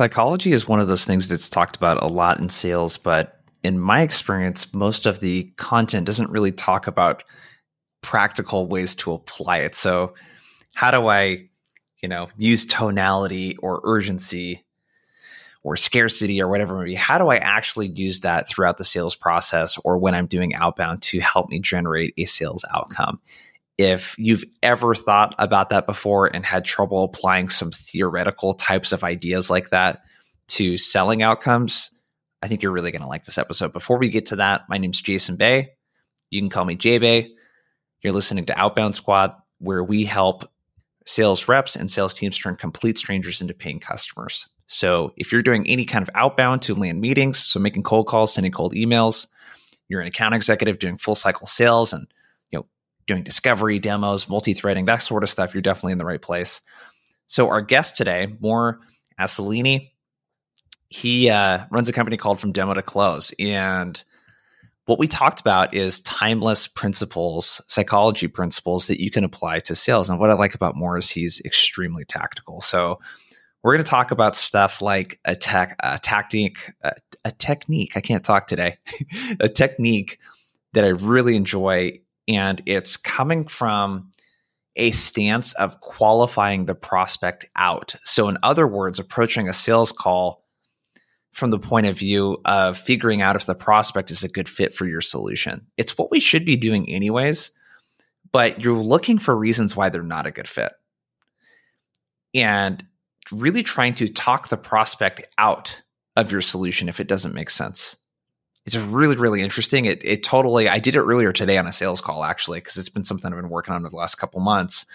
Psychology is one of those things that's talked about a lot in sales, but in my experience, most of the content doesn't really talk about practical ways to apply it. So, how do I, you know, use tonality or urgency or scarcity or whatever it may be? How do I actually use that throughout the sales process or when I'm doing outbound to help me generate a sales outcome? If you've ever thought about that before and had trouble applying some theoretical types of ideas like that to selling outcomes, I think you're really going to like this episode. Before we get to that, my name's Jason Bay. You can call me J Bay. You're listening to Outbound Squad, where we help sales reps and sales teams turn complete strangers into paying customers. So if you're doing any kind of outbound to land meetings, so making cold calls, sending cold emails, you're an account executive doing full cycle sales and doing discovery, demos, multi threading, that sort of stuff, you're definitely in the right place. So, our guest today, Mor Assouline, he uh, runs a company called From Demo to Close. And what we talked about is timeless principles, psychology principles that you can apply to sales. And what I like about Mor is he's extremely tactical. So, we're going to talk about stuff like a tech, a tactic, a, a technique. I can't talk today. a technique that I really enjoy and it's coming from a stance of qualifying the prospect out. So, in other words, approaching a sales call from the point of view of figuring out if the prospect is a good fit for your solution. It's what we should be doing, anyways, but you're looking for reasons why they're not a good fit. And really trying to talk the prospect out of your solution if it doesn't make sense it's really really interesting. It, it totally i did it earlier today on a sales call actually because it's been something i've been working on over the last couple months.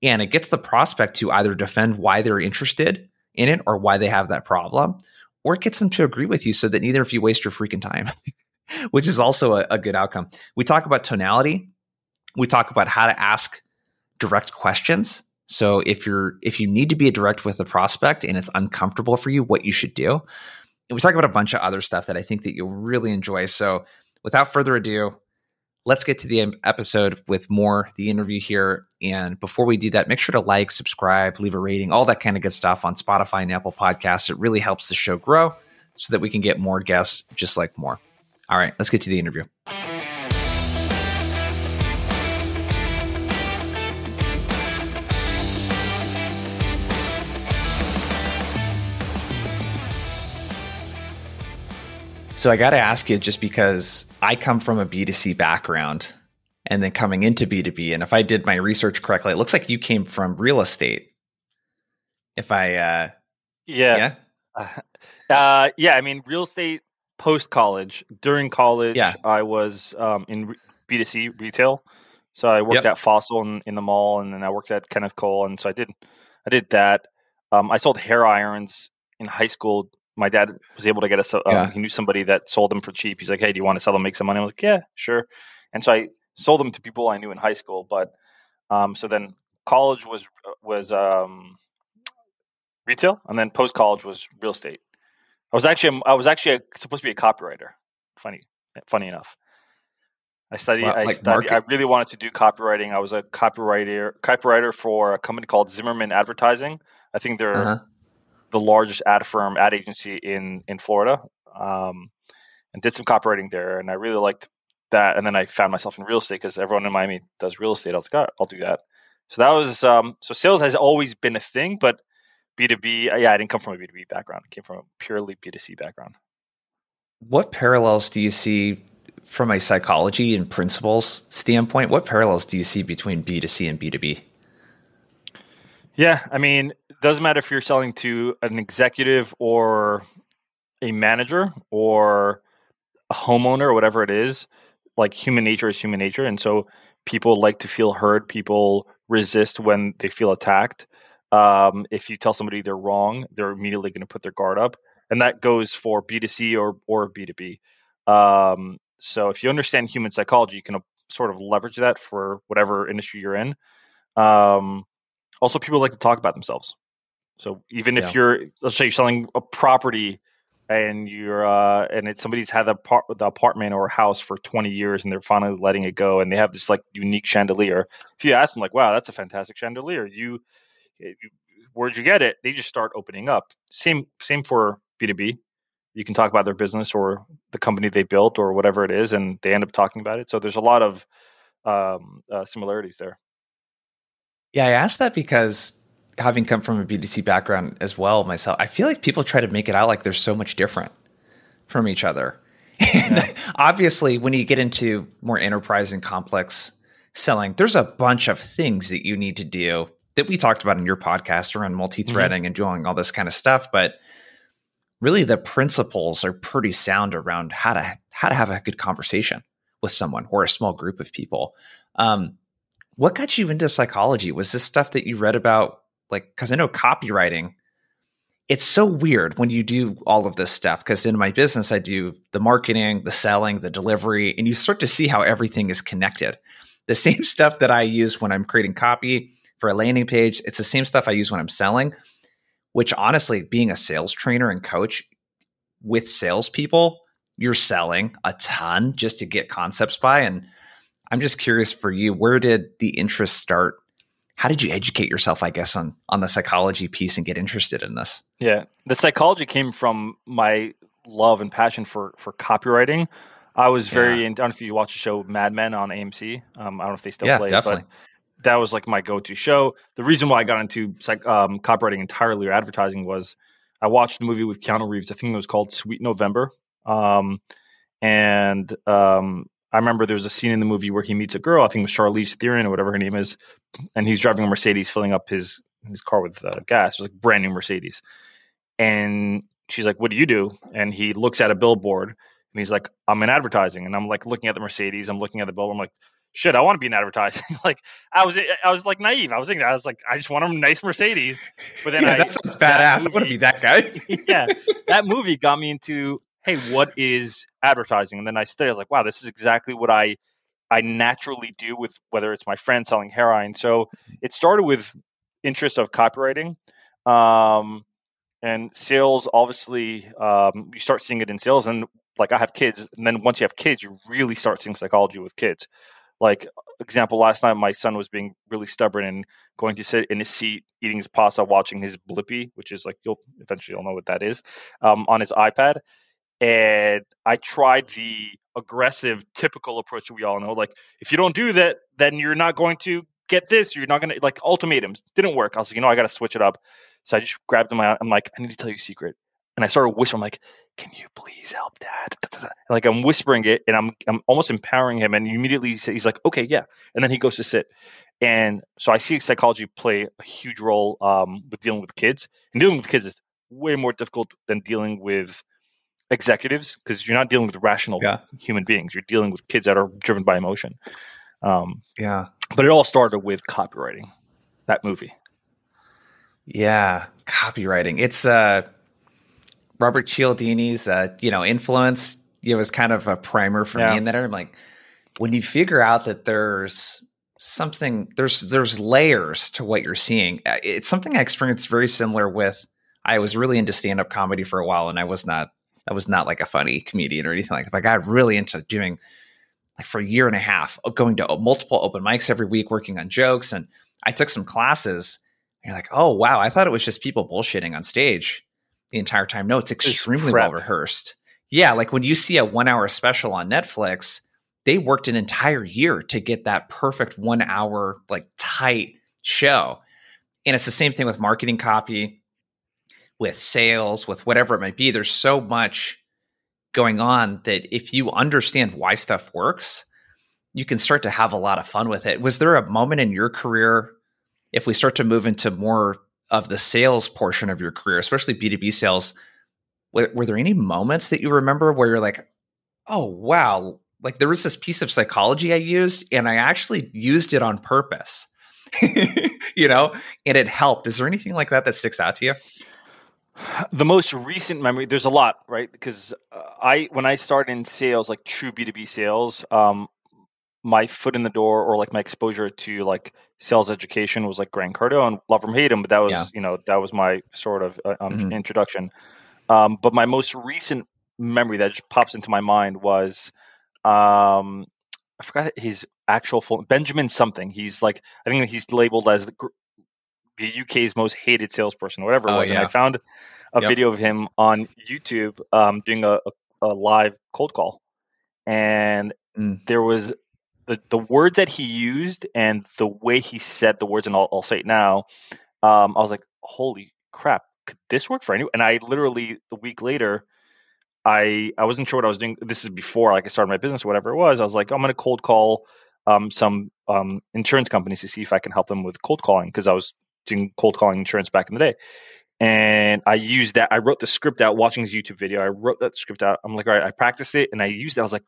And it gets the prospect to either defend why they're interested in it or why they have that problem or it gets them to agree with you so that neither of you waste your freaking time which is also a, a good outcome. We talk about tonality. We talk about how to ask direct questions. So if you're if you need to be direct with the prospect and it's uncomfortable for you what you should do and we talk about a bunch of other stuff that I think that you'll really enjoy. So without further ado, let's get to the episode with Mor the interview here. And before we do that, make sure to like, subscribe, leave a rating, all that kind of good stuff on Spotify and Apple Podcasts. It really helps the show grow so that we can get more guests just like Mor. All right, let's get to the interview. So I got to ask you just because I come from a B2C background and then coming into B2B. And if I did my research correctly, it looks like you came from real estate. If I, uh, yeah. Yeah. Uh, yeah. I mean, real estate post college. During college, yeah. I was um, in B2C retail. So I worked yep. at Fossil in, in, the mall and then I worked at Kenneth Cole. And so I did, I did that. Um, I sold hair irons in high school my dad was able to get us. Um, yeah. He knew somebody that sold them for cheap. He's like, "Hey, do you want to sell them, make some money?" I'm like, "Yeah, sure." And so I sold them to people I knew in high school. But um, so then college was was um, retail, and then post college was real estate. I was actually I was actually a, supposed to be a copywriter. Funny, funny enough. I studied. I like studied. I really wanted to do copywriting. I was a copywriter, copywriter for a company called Zimmerman Advertising. I think they're uh-huh the largest ad firm, ad agency in in Florida, um, and did some copywriting there. And I really liked that. And then I found myself in real estate because everyone in Miami does real estate. I was like, oh, I'll do that. So that was um, so sales has always been a thing, but B two B, yeah, I didn't come from a B two B background. I came from a purely B two C background. What parallels do you see from a psychology and principles standpoint? What parallels do you see between B two C and B two B? Yeah, I mean, it doesn't matter if you're selling to an executive or a manager or a homeowner or whatever it is. Like human nature is human nature, and so people like to feel heard. People resist when they feel attacked. Um, if you tell somebody they're wrong, they're immediately going to put their guard up, and that goes for B two C or or B two B. Um, so if you understand human psychology, you can sort of leverage that for whatever industry you're in. Um, also, people like to talk about themselves. So even if yeah. you're, let's say you're selling a property and you're, uh, and it's somebody's had the, par- the apartment or house for 20 years and they're finally letting it go and they have this like unique chandelier. If you ask them like, wow, that's a fantastic chandelier. You, you where'd you get it? They just start opening up. Same same for B two B. You can talk about their business or the company they built or whatever it is, and they end up talking about it. So there's a lot of um, uh, similarities there. Yeah, I asked that because having come from a B2C background as well myself, I feel like people try to make it out like they're so much different from each other. And yeah. obviously, when you get into more enterprise and complex selling, there's a bunch of things that you need to do that we talked about in your podcast around multi-threading mm-hmm. and doing all this kind of stuff. But really, the principles are pretty sound around how to how to have a good conversation with someone or a small group of people. Um, what got you into psychology? Was this stuff that you read about like because I know copywriting it's so weird when you do all of this stuff because in my business I do the marketing, the selling, the delivery, and you start to see how everything is connected. The same stuff that I use when I'm creating copy for a landing page, it's the same stuff I use when I'm selling, which honestly, being a sales trainer and coach with salespeople, you're selling a ton just to get concepts by. And I'm just curious for you, where did the interest start how did you educate yourself i guess on on the psychology piece and get interested in this? Yeah. The psychology came from my love and passion for for copywriting. I was very yeah. i don't know if you watch the show mad men on amc um, i don't know if they still yeah, play definitely. it but that was like my go-to show. The reason why i got into psych, um, copywriting entirely or advertising was i watched the movie with keanu reeves. I think it was called sweet november. Um, and um, I remember there was a scene in the movie where he meets a girl, I think it was Charlize Theron or whatever her name is, and he's driving a Mercedes, filling up his his car with uh, gas. It was like brand new Mercedes, and she's like, "What do you do?" And he looks at a billboard, and he's like, "I'm in advertising." And I'm like looking at the Mercedes, I'm looking at the billboard, I'm like, "Shit, I want to be in advertising." like I was, I was like naive. I was thinking, I was like, I just want a nice Mercedes. But then yeah, I, that sounds badass. Movie, I want to be that guy. yeah, that movie got me into hey, what is advertising? And then I studied. I was like, wow, this is exactly what I I naturally do with whether it's my friend selling hair." heroin. So it started with interest of copywriting. Um, and sales, obviously, um, you start seeing it in sales. And like I have kids, and then once you have kids, you really start seeing psychology with kids. Like example, last night my son was being really stubborn and going to sit in his seat, eating his pasta, watching his Blippi, which is like you'll eventually you'll know what that is, um, on his iPad and I tried the aggressive, typical approach we all know. Like, if you don't do that, then you're not going to get this. You're not going to like ultimatums. Didn't work. I was like, you know, I got to switch it up. So I just grabbed him. I'm like, I need to tell you a secret. And I started whispering, I'm like, can you please help dad? Like I'm whispering it and I'm I'm almost empowering him. And immediately he's like, okay, yeah. And then he goes to sit. And so I see psychology play a huge role um, with dealing with kids. And dealing with kids is way more difficult than dealing with executives because you're not dealing with rational yeah. human beings. You're dealing with kids that are driven by emotion. Um, yeah. But it all started with copywriting that movie. Yeah, copywriting. It's uh, Robert Cialdini's uh, you know influence. It was kind of a primer for yeah. me in that. I'm like, when you figure out that there's something, there's there's layers to what you're seeing. Uh, it's something I experienced very similar with. I was really into stand up comedy for a while, and I was not I was not like a funny comedian or anything like that. But I got really into doing like for a year and a half, going to multiple open mics every week, working on jokes. And I took some classes. And you're like, oh wow, I thought it was just people bullshitting on stage the entire time. No, it's extremely well rehearsed. Yeah, like when you see a one hour special on Netflix, they worked an entire year to get that perfect one hour, like tight show. And it's the same thing with marketing copy with sales, with whatever it might be. There's so much going on that if you understand why stuff works, you can start to have a lot of fun with it. Was there a moment in your career, if we start to move into more of the sales portion of your career, especially B2B sales, were, were there any moments that you remember where you're like, oh, wow, like there was this piece of psychology I used and I actually used it on purpose, you know, and it helped. Is there anything like that that sticks out to you? The most recent memory, there's a lot, right? Because uh, I, when I started in sales, like true B2B sales, um, my foot in the door or like my exposure to like sales education was like Grant Cardone, love from hate him, but that was, yeah. you know, that was my sort of uh, um, mm-hmm. introduction. Um, but my most recent memory that just pops into my mind was, um, I forgot his actual full Benjamin something. He's like, I think he's labeled as the the UK's most hated salesperson, whatever it oh, was. Yeah. And I found a yep. video of him on YouTube um, doing a, a, live cold call, and mm. there was the the words that he used and the way he said the words, and I'll, I'll say it now. Um, I was like, "Holy crap! Could this work for anyone?" And I literally the week later. I, I wasn't sure what I was doing. This is before like I started my business or whatever it was. I was like, I'm going to cold call um, some um, insurance companies to see if I can help them with cold calling because I was doing cold calling insurance back in the day. And I used that. I wrote the script out watching his YouTube video. I wrote that script out. I'm like, all right, I practiced it and I used it. I was like,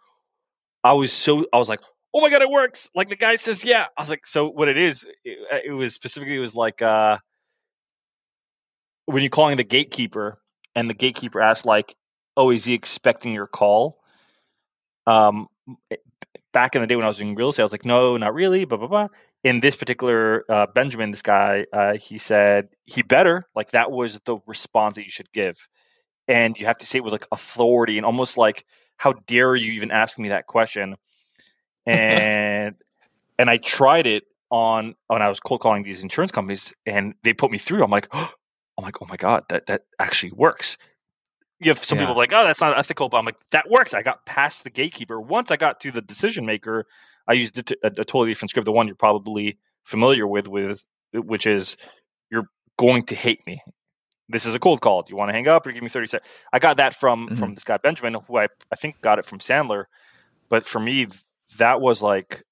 I was so, I was like, oh my God, it works. Like the guy says, yeah. I was like, so what it is, it, it was specifically, it was like, uh, when you're calling the gatekeeper and the gatekeeper asks like, oh, is he expecting your call? Um, back in the day when I was doing real estate, I was like, no, not really, blah, blah, blah. In this particular uh, Benjamin, this guy, uh, he said he better, like that was the response that you should give. And you have to say it with like authority and almost like, how dare you even ask me that question? And, and I tried it on, when I was cold calling these insurance companies and they put me through. I'm like, oh, I'm like, oh my God, that, that actually works you have some yeah. people like, oh, that's not ethical, but I'm like, that worked. I got past the gatekeeper. Once I got to the decision maker, I used a, totally different script, the one you're probably familiar with, with which is you're going to hate me. This is a cold call. Do you want to hang up or give me 30 seconds? I got that from mm-hmm. from this guy Benjamin, who I, I think got it from Sandler. But for me, that was like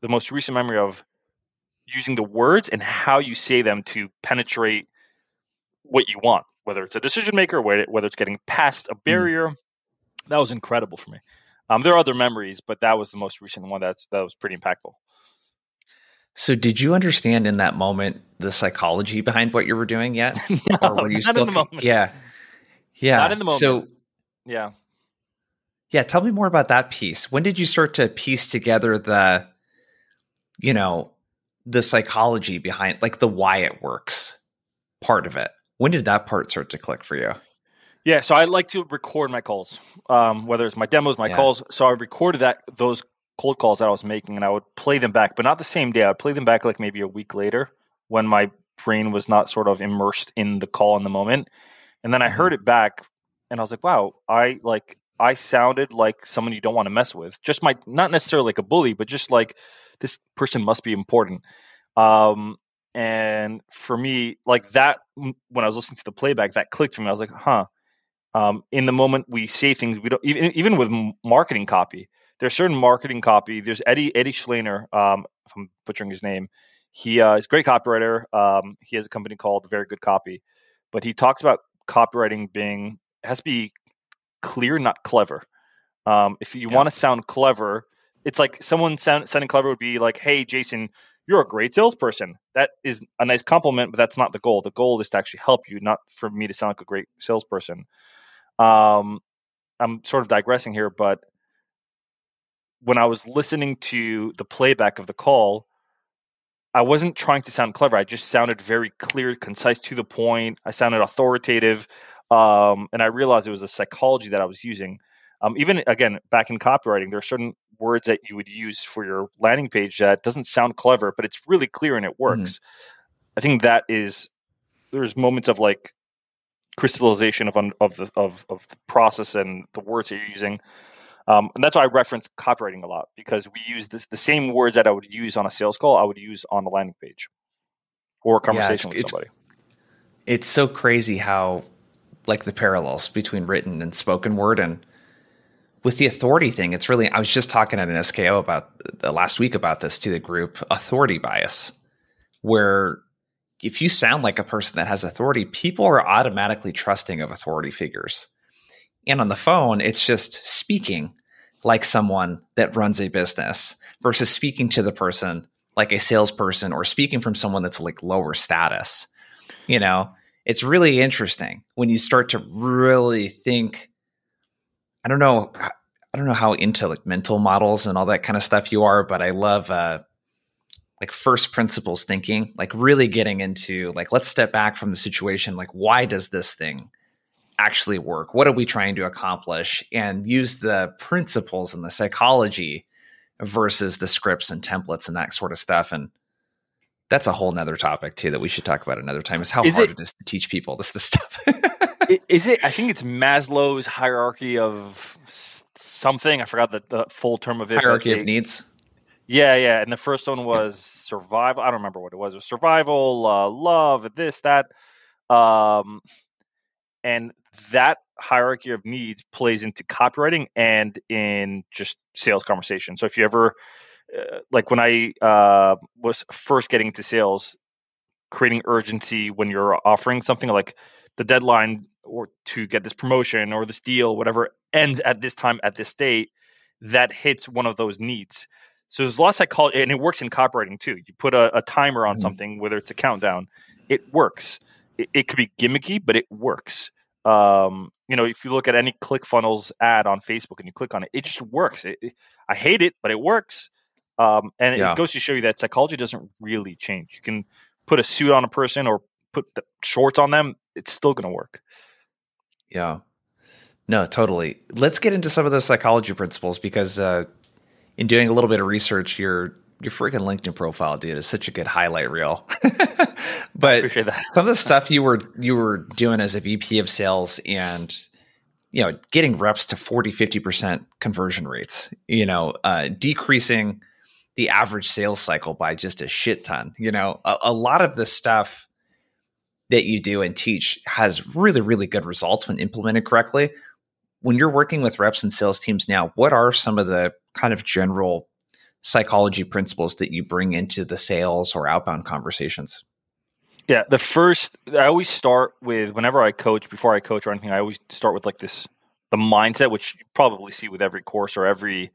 the most recent memory of using the words and how you say them to penetrate what you want whether it's a decision maker, whether it's getting past a hmm. barrier. Mm. That was incredible for me. Um, there are other memories, but that was the most recent one that that was pretty impactful. So, did you understand in that moment the psychology behind what you were doing yet, no, or were you still? In the moment. Yeah, yeah. Not in the moment. So, yeah, yeah. Tell me more about that piece. When did you start to piece together the, you know, the psychology behind, like the why it works part of it? When did that part start to click for you? Yeah, so I like to record my calls, um, whether it's my demos, my yeah. calls. So I recorded that those cold calls that I was making, and I would play them back, but not the same day. I'd play them back like maybe a week later when my brain was not sort of immersed in the call in the moment. And then I heard mm-hmm. it back, and I was like, "Wow, I like I sounded like someone you don't want to mess with. Just my not necessarily like a bully, but just like this person must be important." Um, and for me like that when i was listening to the playback that clicked for me i was like huh um, in the moment we say things we don't even even with marketing copy there's certain marketing copy there's eddie eddie Shleyner um, if i'm butchering his name he uh, is a great copywriter um, he has a company called very good copy but he talks about copywriting being has to be clear not clever um, if you yeah. want to sound clever it's like someone sound, sounding clever would be like hey jason you're a great salesperson. That is a nice compliment, but that's not the goal. The goal is to actually help you, not for me to sound like a great salesperson. Um, I'm sort of digressing here, but when I was listening to the playback of the call, I wasn't trying to sound clever. I just sounded very clear, concise, to the point. I sounded authoritative. Um, and I realized it was a psychology that I was using. Um, even again, back in copywriting, there are certain words that you would use for your landing page that doesn't sound clever, but it's really clear and it mm-hmm. works. Mm-hmm. I think that is there's moments of like crystallization of of the of, of the process and the words that you're using. Um, and that's why I reference copywriting a lot because we use this, the same words that I would use on a sales call, I would use on the landing page or a conversation yeah, with somebody. It's so crazy how like the parallels between written and spoken word and with the authority thing, it's really, I was just talking at an SKO about uh, last week about this to the group authority bias, where if you sound like a person that has authority, people are automatically trusting of authority figures. And on the phone, it's just speaking like someone that runs a business versus speaking to the person like a salesperson or speaking from someone that's like lower status. You know, it's really interesting when you start to really think I don't know I don't know how into like mental models and all that kind of stuff you are, but I love uh like first principles thinking, like really getting into like let's step back from the situation, like why does this thing actually work? What are we trying to accomplish? And use the principles and the psychology versus the scripts and templates and that sort of stuff. And that's a whole nother topic too that we should talk about another time. Is how is hard it, it is to teach people this this stuff. is it? I think it's Maslow's hierarchy of something. I forgot the, the full term of it. Hierarchy of needs. Yeah, yeah. And the first one was survival. I don't remember what it was. It was survival, uh, love, this, that. Um, and that hierarchy of needs plays into copywriting and in just sales conversation. So if you ever, uh, like when I uh, was first getting into sales, creating urgency when you're offering something like the deadline or to get this promotion or this deal, whatever ends at this time at this date, that hits one of those needs. So there's a lot of psychology, and it works in copywriting too. You put a, a timer on mm-hmm. something, whether it's a countdown, it works. It, it could be gimmicky, but it works. Um, you know, if you look at any ClickFunnels ad on Facebook and you click on it, it just works. It, it, I hate it, but it works. Um, and yeah. it goes to show you that psychology doesn't really change. You can put a suit on a person or put the shorts on them; it's still going to work. Yeah. No, totally. Let's get into some of those psychology principles because uh, in doing a little bit of research, your your freaking LinkedIn profile, dude, is such a good highlight reel. but some of the stuff you were you were doing as a VP of sales and you know getting reps to 40 50% conversion rates you know uh, decreasing the average sales cycle by just a shit ton you know? A, a lot of the stuff that you do and teach has really really good results when implemented correctly. When you're working with reps and sales teams now what are some of the kind of general psychology principles that you bring into the sales or outbound conversations? Yeah, the first I always start with whenever I coach, before I coach or anything, I always start with like this the mindset, which you probably see with every course or every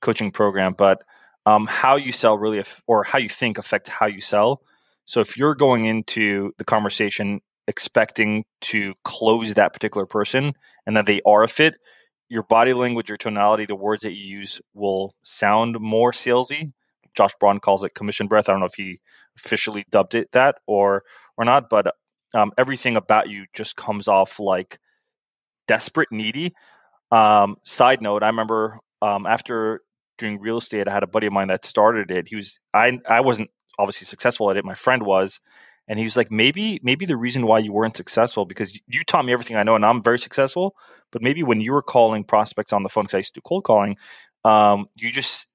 coaching program, but um, how you sell really, or how you think affects how you sell. So if you're going into the conversation expecting to close that particular person and that they are a fit, your body language, your tonality, the words that you use will sound more salesy. Josh Braun calls it commission breath. I don't know if he officially dubbed it that or or not, but um, everything about you just comes off like desperate, needy. Um, side note: I remember um, after doing real estate, I had a buddy of mine that started it. He was I I wasn't obviously successful at it. My friend was, and he was like, maybe, maybe the reason why you weren't successful because you, taught me everything I know, and I'm very successful. But maybe when you were calling prospects on the phone, because I used to do cold calling, um, you just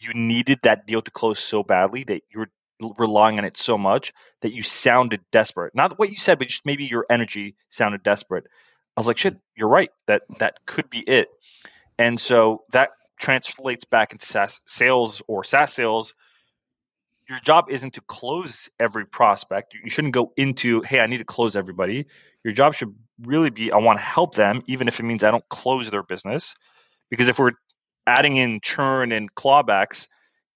you needed that deal to close so badly that you were relying on it so much that you sounded desperate. Not what you said, but just maybe your energy sounded desperate. I was like, shit, you're right. That that could be it. And so that translates back into SaaS sales or SaaS sales your job isn't to close every prospect. You shouldn't go into, hey, I need to close everybody. Your job should really be, I want to help them, even if it means I don't close their business. Because if we're adding in churn and clawbacks,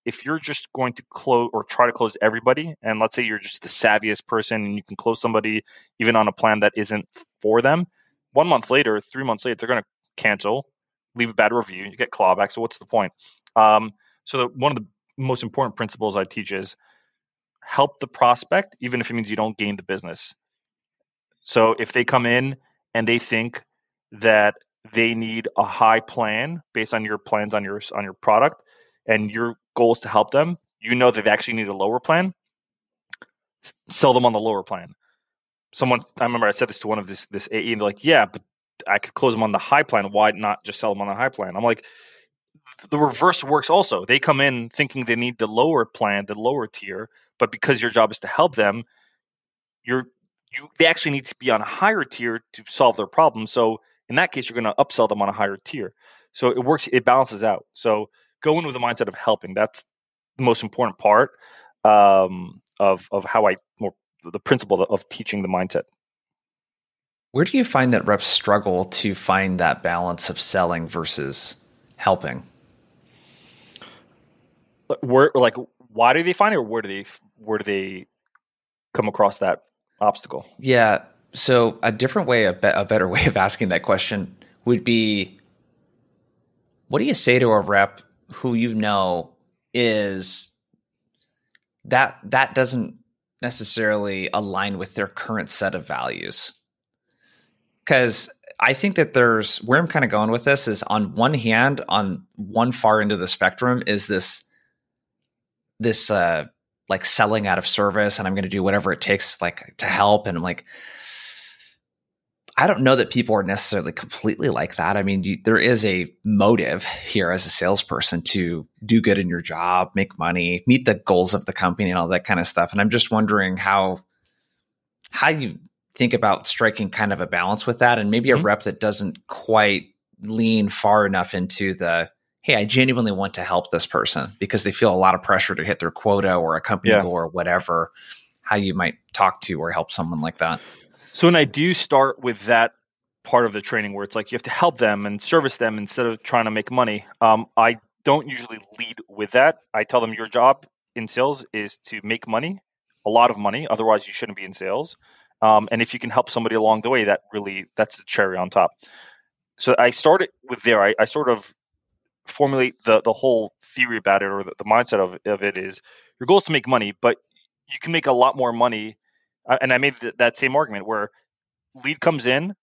if you're just going to close or try to close everybody, and let's say you're just the savviest person and you can close somebody even on a plan that isn't for them, one month later, three months later, they're going to cancel, leave a bad review, you get clawback. So what's the point? Um, so the, one of the most important principles I teach is help the prospect, even if it means you don't gain the business. So if they come in and they think that they need a high plan based on your plans on your on your product and your goal is to help them, you know they actually need a lower plan. Sell them on the lower plan. Someone I remember I said this to one of this this AE and they're like, yeah, but I could close them on the high plan. Why not just sell them on the high plan? I'm like, the reverse works also. They come in thinking they need the lower plan, the lower tier, but because your job is to help them, you're you they actually need to be on a higher tier to solve their problem. So in that case, you're going to upsell them on a higher tier. So it works. It balances out. So go in with the mindset of helping. That's the most important part um, of of how I more the principle of teaching the mindset. Where do you find that reps struggle to find that balance of selling versus helping? Where like why do they find it or where do they where do they come across that obstacle? Yeah. So a different way a, be- a better way of asking that question would be what do you say to a rep who you know is that that doesn't necessarily align with their current set of values? Because I think that there's where I'm kind of going with this is on one hand, on one far end of the spectrum is this this uh, like selling out of service and I'm going to do whatever it takes like to help. And I'm like, I don't know that people are necessarily completely like that. I mean, you, there is a motive here as a salesperson to do good in your job, make money, meet the goals of the company, and all that kind of stuff. And I'm just wondering how how you think about striking kind of a balance with that, and maybe mm-hmm. a rep that doesn't quite lean far enough into the hey, I genuinely want to help this person because they feel a lot of pressure to hit their quota or a company yeah. goal or whatever. How you might talk to or help someone like that. So when I do start with that part of the training where it's like you have to help them and service them instead of trying to make money, um, I don't usually lead with that. I tell them your job in sales is to make money, a lot of money. Otherwise, you shouldn't be in sales. Um, and if you can help somebody along the way, that really that's the cherry on top. So I started with there. I, I sort of formulate the the whole theory about it or the, the mindset of, of it is your goal is to make money, but you can make a lot more money uh, and I made th- that same argument where lead comes in,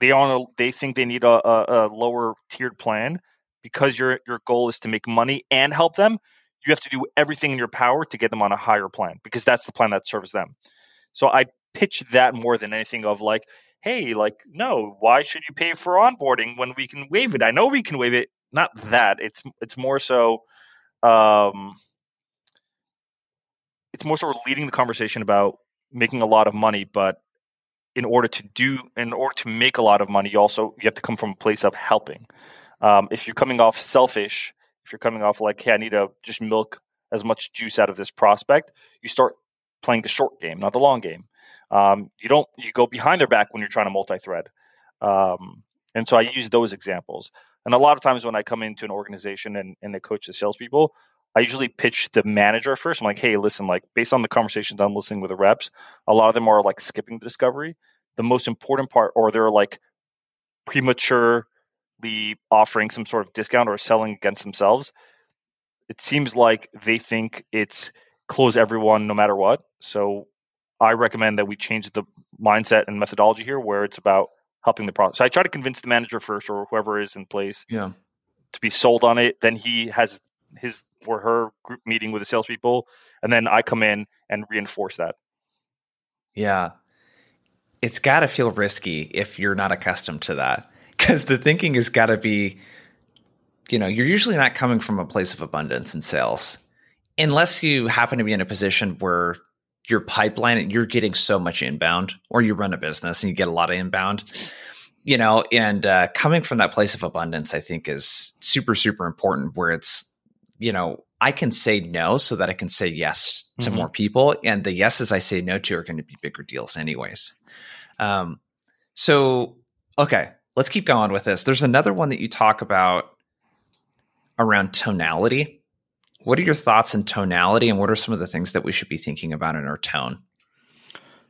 they on they think they need a, a, a lower tiered plan because your your goal is to make money and help them. You have to do everything in your power to get them on a higher plan because that's the plan that serves them. So I pitch that more than anything of like, hey, like, no, why should you pay for onboarding when we can waive it? I know we can waive it. Not that. It's it's more so um it's more of leading the conversation about making a lot of money, but in order to do in order to make a lot of money, you also you have to come from a place of helping. Um, if you're coming off selfish, if you're coming off like, hey, I need to just milk as much juice out of this prospect, you start playing the short game, not the long game. Um, you don't you go behind their back when you're trying to multi-thread. Um, and so I use those examples. And a lot of times when I come into an organization and, and coach the salespeople, I usually pitch the manager first. I'm like, hey, listen, like based on the conversations I'm listening with the reps, a lot of them are like skipping the discovery. The most important part, or they're like prematurely offering some sort of discount or selling against themselves. It seems like they think it's close everyone no matter what. So I recommend that we change the mindset and methodology here where it's about helping the process. So I try to convince the manager first or whoever is in place yeah. to be sold on it. Then he has his or her group meeting with the salespeople, and then I come in and reinforce that. Yeah, it's got to feel risky if you're not accustomed to that, because the thinking has got to be, you know, you're usually not coming from a place of abundance in sales, unless you happen to be in a position where your pipeline and you're getting so much inbound, or you run a business and you get a lot of inbound you know and uh, coming from that place of abundance i think is super super important where it's you know, I can say no so that I can say yes to mm-hmm. more people. And the yeses I say no to are going to be bigger deals, anyways. Um, so, okay, let's keep going with this. There's another one that you talk about around tonality. What are your thoughts on tonality, and what are some of the things that we should be thinking about in our tone?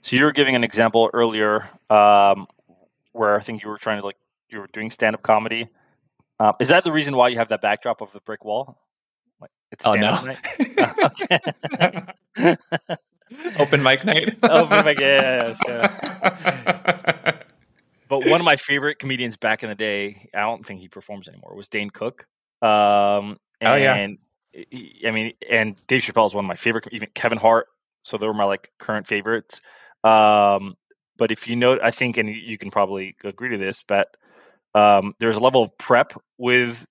So you were giving an example earlier um, where I think you were trying to like you were doing stand up comedy. Uh, is that the reason why you have that backdrop of the brick wall? It's oh no. Open mic night. Open mic, yeah. yeah but one of my favorite comedians back in the day, I don't think he performs anymore, was Dane Cook. Um, and, oh yeah. I mean, and Dave Chappelle is one of my favorite. Even Kevin Hart. So they were my like current favorites. Um, but if you know, I think, and you can probably agree to this, but um, there's a level of prep with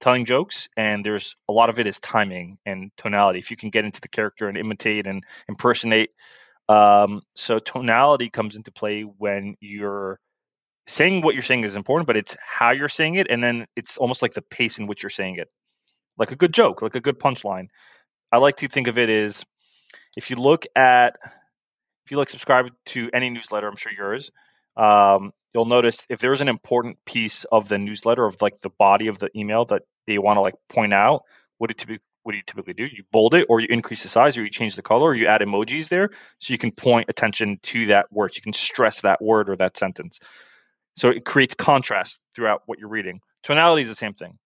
telling jokes and there's a lot of it is timing and tonality if you can get into the character and imitate and impersonate um, so tonality comes into play when you're saying what you're saying is important but it's how you're saying it and then it's almost like the pace in which you're saying it like a good joke like a good punchline i like to think of it as if you look at if you like subscribe to any newsletter i'm sure yours um, you'll notice if there's an important piece of the newsletter of like the body of the email that they want to like point out, what do typically what do you typically do? You bold it, or you increase the size, or you change the color, or you add emojis there, so you can point attention to that word. You can stress that word or that sentence. So it creates contrast throughout what you're reading. Tonality is the same thing.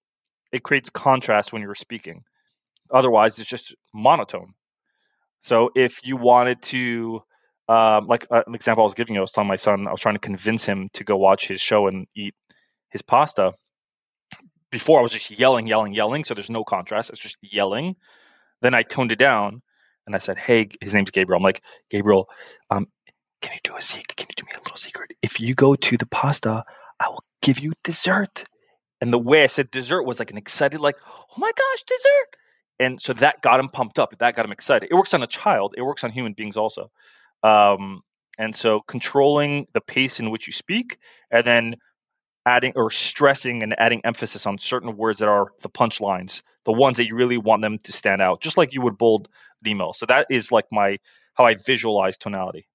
It creates contrast when you're speaking. Otherwise, it's just monotone. So if you wanted to um, like uh, an example I was giving you, I was telling my son, I was trying to convince him to go watch his show and eat his pasta. Before I was just yelling, yelling, yelling. So there's no contrast. It's just yelling. Then I toned it down and I said, "Hey, his name's Gabriel." I'm like, "Gabriel, um, can you do a secret? Can you do me a little secret? If you go to the pasta, I will give you dessert." And the way I said dessert was like an excited, like, "Oh my gosh, dessert!" And so that got him pumped up. That got him excited. It works on a child. It works on human beings also. Um, and so controlling the pace in which you speak, and then adding or stressing and adding emphasis on certain words that are the punchlines, the ones that you really want them to stand out, just like you would bold an email. So that is like my how I visualize tonality.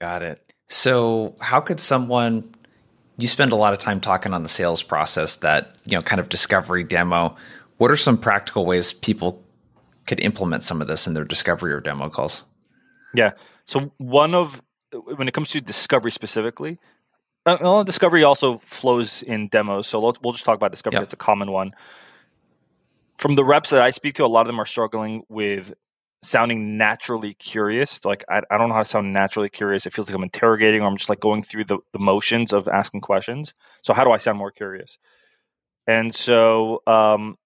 Got it. So how could someone you spend a lot of time talking on the sales process that, you know, kind of discovery demo. What are some practical ways people could implement some of this in their discovery or demo calls? Yeah. So one of when it comes to discovery specifically, uh, well, discovery also flows in demos. So we'll, we'll just talk about discovery. Yep. It's a common one. From the reps that I speak to, a lot of them are struggling with sounding naturally curious. Like I, I don't know how to sound naturally curious. It feels like I'm interrogating or I'm just like going through the, the motions of asking questions. So how do I sound more curious? And so um,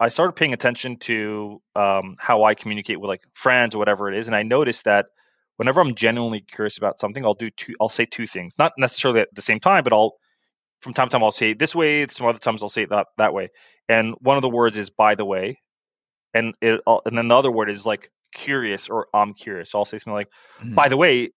I started paying attention to um, how I communicate with like friends or whatever it is, and I noticed that whenever I'm genuinely curious about something, I'll do two. I'll say two things, not necessarily at the same time, but I'll from time to time I'll say it this way. Some other times I'll say it that that way. And one of the words is "by the way," and it and then the other word is like curious or I'm curious. So I'll say something like, mm-hmm. "By the way,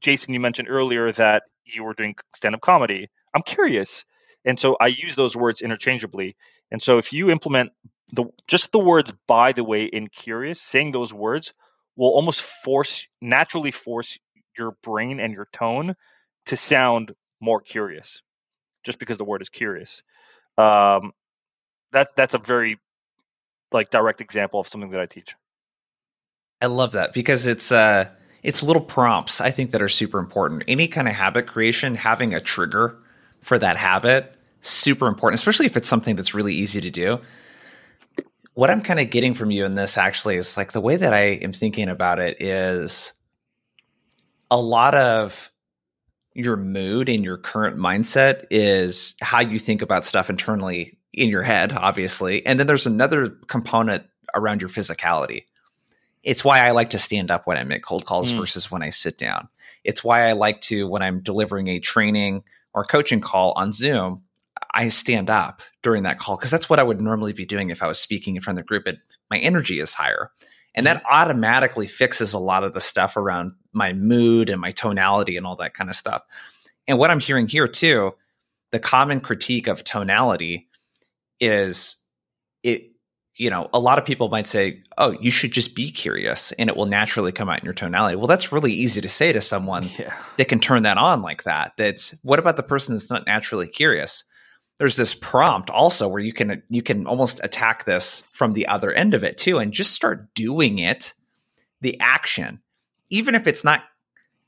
Jason, you mentioned earlier that you were doing stand up comedy. I'm curious." And so I use those words interchangeably. And so if you implement the just the words "by the way" in curious, saying those words will almost force naturally force your brain and your tone to sound more curious just because the word is curious um, that's that's a very like direct example of something that i teach i love that because it's uh it's little prompts i think that are super important any kind of habit creation having a trigger for that habit super important especially if it's something that's really easy to do what I'm kind of getting from you in this actually is like the way that I am thinking about it is a lot of your mood and your current mindset is how you think about stuff internally in your head, obviously. And then there's another component around your physicality. It's why I like to stand up when I make cold calls mm. versus when I sit down. It's why I like to, when I'm delivering a training or coaching call on Zoom, I stand up during that call because that's what I would normally be doing if I was speaking in front of the group. But my energy is higher. And that mm-hmm. automatically fixes a lot of the stuff around my mood and my tonality and all that kind of stuff. And what I'm hearing here too, the common critique of tonality is it, you know, a lot of people might say, oh, you should just be curious and it will naturally come out in your tonality. Well, that's really easy to say to someone yeah. that can turn that on like that. That's what about the person that's not naturally curious? there's this prompt also where you can you can almost attack this from the other end of it too and just start doing it the action even if it's not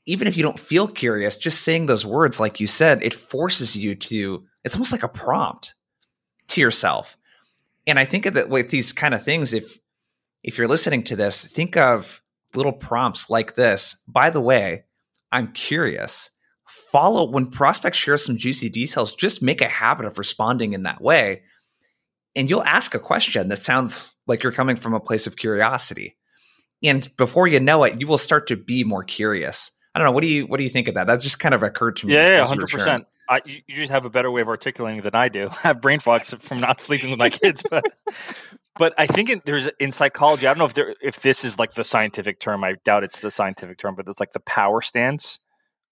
even if you don't feel curious just saying those words like you said it forces you to it's almost like a prompt to yourself and i think that with these kind of things if if you're listening to this think of little prompts like this by the way i'm curious follow when prospects share some juicy details, just make a habit of responding in that way. And you'll ask a question that sounds like you're coming from a place of curiosity. And before you know it, you will start to be more curious. I don't know. What do you what do you think of that? That just kind of occurred to me. Yeah, hundred percent. You, you just have a better way of articulating than I do. I have brain fog from not sleeping with my kids, but but I think in, there's in psychology. I don't know if there if this is like the scientific term. I doubt it's the scientific term, but it's like the power stance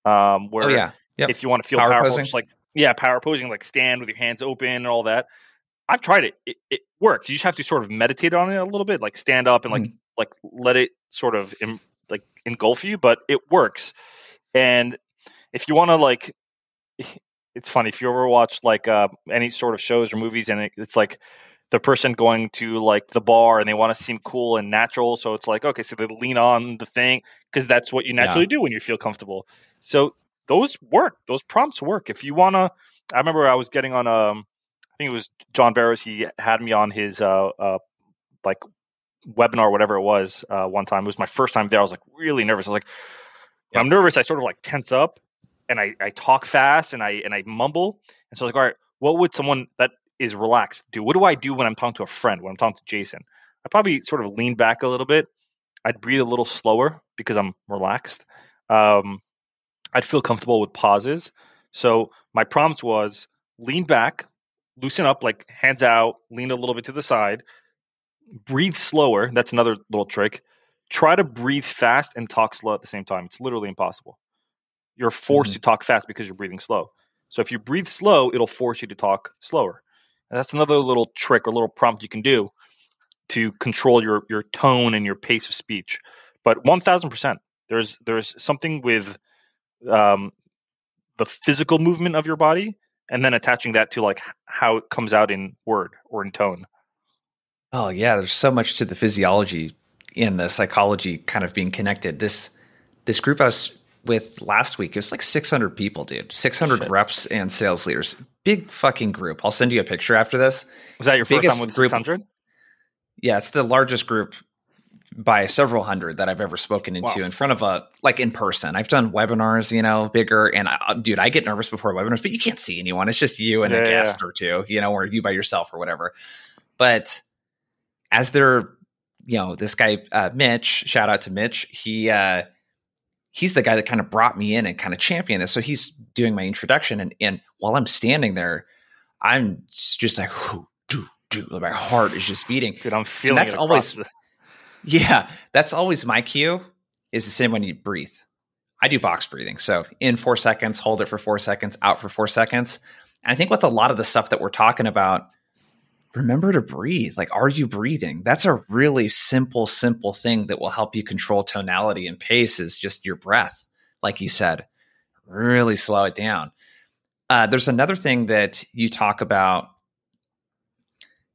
um, where oh, yeah. Yep. if you want to feel power powerful, just like yeah, power posing, like stand with your hands open and all that. I've tried it. It, it works. You just have to sort of meditate on it a little bit, like stand up and like mm. like let it sort of like engulf you, but it works. And if you want to like, it's funny if you ever watch like uh, any sort of shows or movies, and it, it's like the person going to like the bar and they want to seem cool and natural. So it's like, okay, so they lean on the thing because that's what you naturally yeah. do when you feel comfortable. So those work. Those prompts work. If you want to, I remember I was getting on, um, I think it was John Barrows. He had me on his, uh, uh, like webinar, whatever it was, uh, one time. It was my first time there. I was like really nervous. I was like, yeah. I'm nervous. I sort of like tense up and I, I talk fast and I, and I mumble. And so I was like, all right, what would someone that is relaxed do? What do I do when I'm talking to a friend, when I'm talking to Jason? I probably sort of lean back a little bit I'd breathe a little slower because I'm relaxed. Um, I'd feel comfortable with pauses. So my prompt was lean back, loosen up, like hands out, lean a little bit to the side, breathe slower. That's another little trick. Try to breathe fast and talk slow at the same time. It's literally impossible. You're forced mm-hmm. to talk fast because you're breathing slow. So if you breathe slow, it'll force you to talk slower. And that's another little trick or little prompt you can do to control your your tone and your pace of speech. But one thousand percent, there's there's something with um, the physical movement of your body, and then attaching that to like how it comes out in word or in tone. Oh yeah, there's so much to the physiology and the psychology kind of being connected. This this group I was with last week, it was like 600 people, dude. 600 Shit. reps and sales leaders. Big fucking group. I'll send you a picture after this. Was that your Biggest first time with 600? Yeah, it's the largest group by several hundred that I've ever spoken into wow. in front of a like in person. I've done webinars, you know, bigger and I, dude, I get nervous before webinars, but you can't see anyone. It's just you and yeah, a guest yeah. or two, you know, or you by yourself or whatever. But as they're, you know, this guy uh, Mitch, shout out to Mitch, he uh he's the guy that kind of brought me in and kind of championed this. So he's doing my introduction and and while I'm standing there, I'm just like, do do my heart is just beating. Dude, I'm feeling and that's always the- yeah, that's always my cue. Is the same when you breathe. I do box breathing. So in four seconds, hold it for four seconds, out for four seconds. And I think with a lot of the stuff that we're talking about, remember to breathe. Like, are you breathing? That's a really simple, simple thing that will help you control tonality and pace is just your breath. Like you said, really slow it down. Uh, there's another thing that you talk about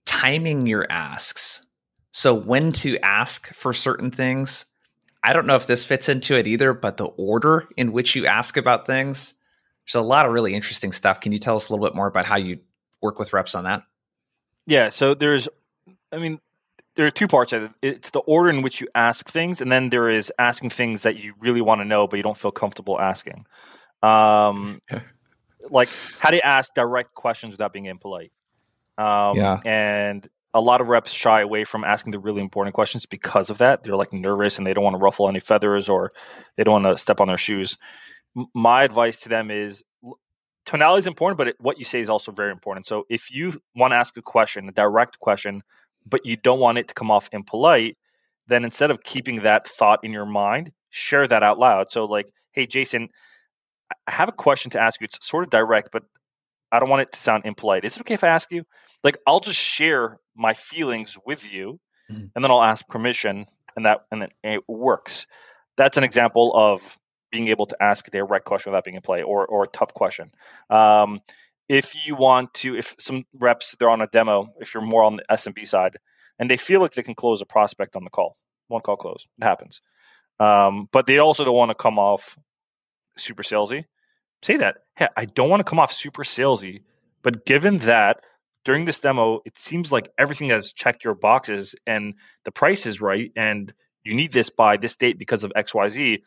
timing your asks. So when to ask for certain things. I don't know if this fits into it either, but the order in which you ask about things, there's a lot of really interesting stuff. Can you tell us a little bit more about how you work with reps on that? Yeah, so there's I mean, there are two parts of it. It's the order in which you ask things, and then there is asking things that you really want to know but you don't feel comfortable asking. Um, like how do you ask direct questions without being impolite? Um, yeah. And a lot of reps shy away from asking the really important questions because of that. They're like nervous and they don't want to ruffle any feathers or they don't want to step on their shoes. M- my advice to them is tonality is important, but it, what you say is also very important. So if you want to ask a question, a direct question, but you don't want it to come off impolite, then instead of keeping that thought in your mind, share that out loud. So like, hey, Jason, I have a question to ask you. It's sort of direct, but I don't want it to sound impolite. Is it okay if I ask you? Like, I'll just share my feelings with you, mm-hmm. and then I'll ask permission, and that and then it works. That's an example of being able to ask a right question without being in play, or or a tough question. Um, if you want to, if some reps they're on a demo, if you're more on the SMB side, and they feel like they can close a prospect on the call, one call close, it happens. Um, but they also don't want to come off super salesy. Say that, hey, I don't want to come off super salesy, but given that during this demo, it seems like everything has checked your boxes and the price is right and you need this by this date because of XYZ.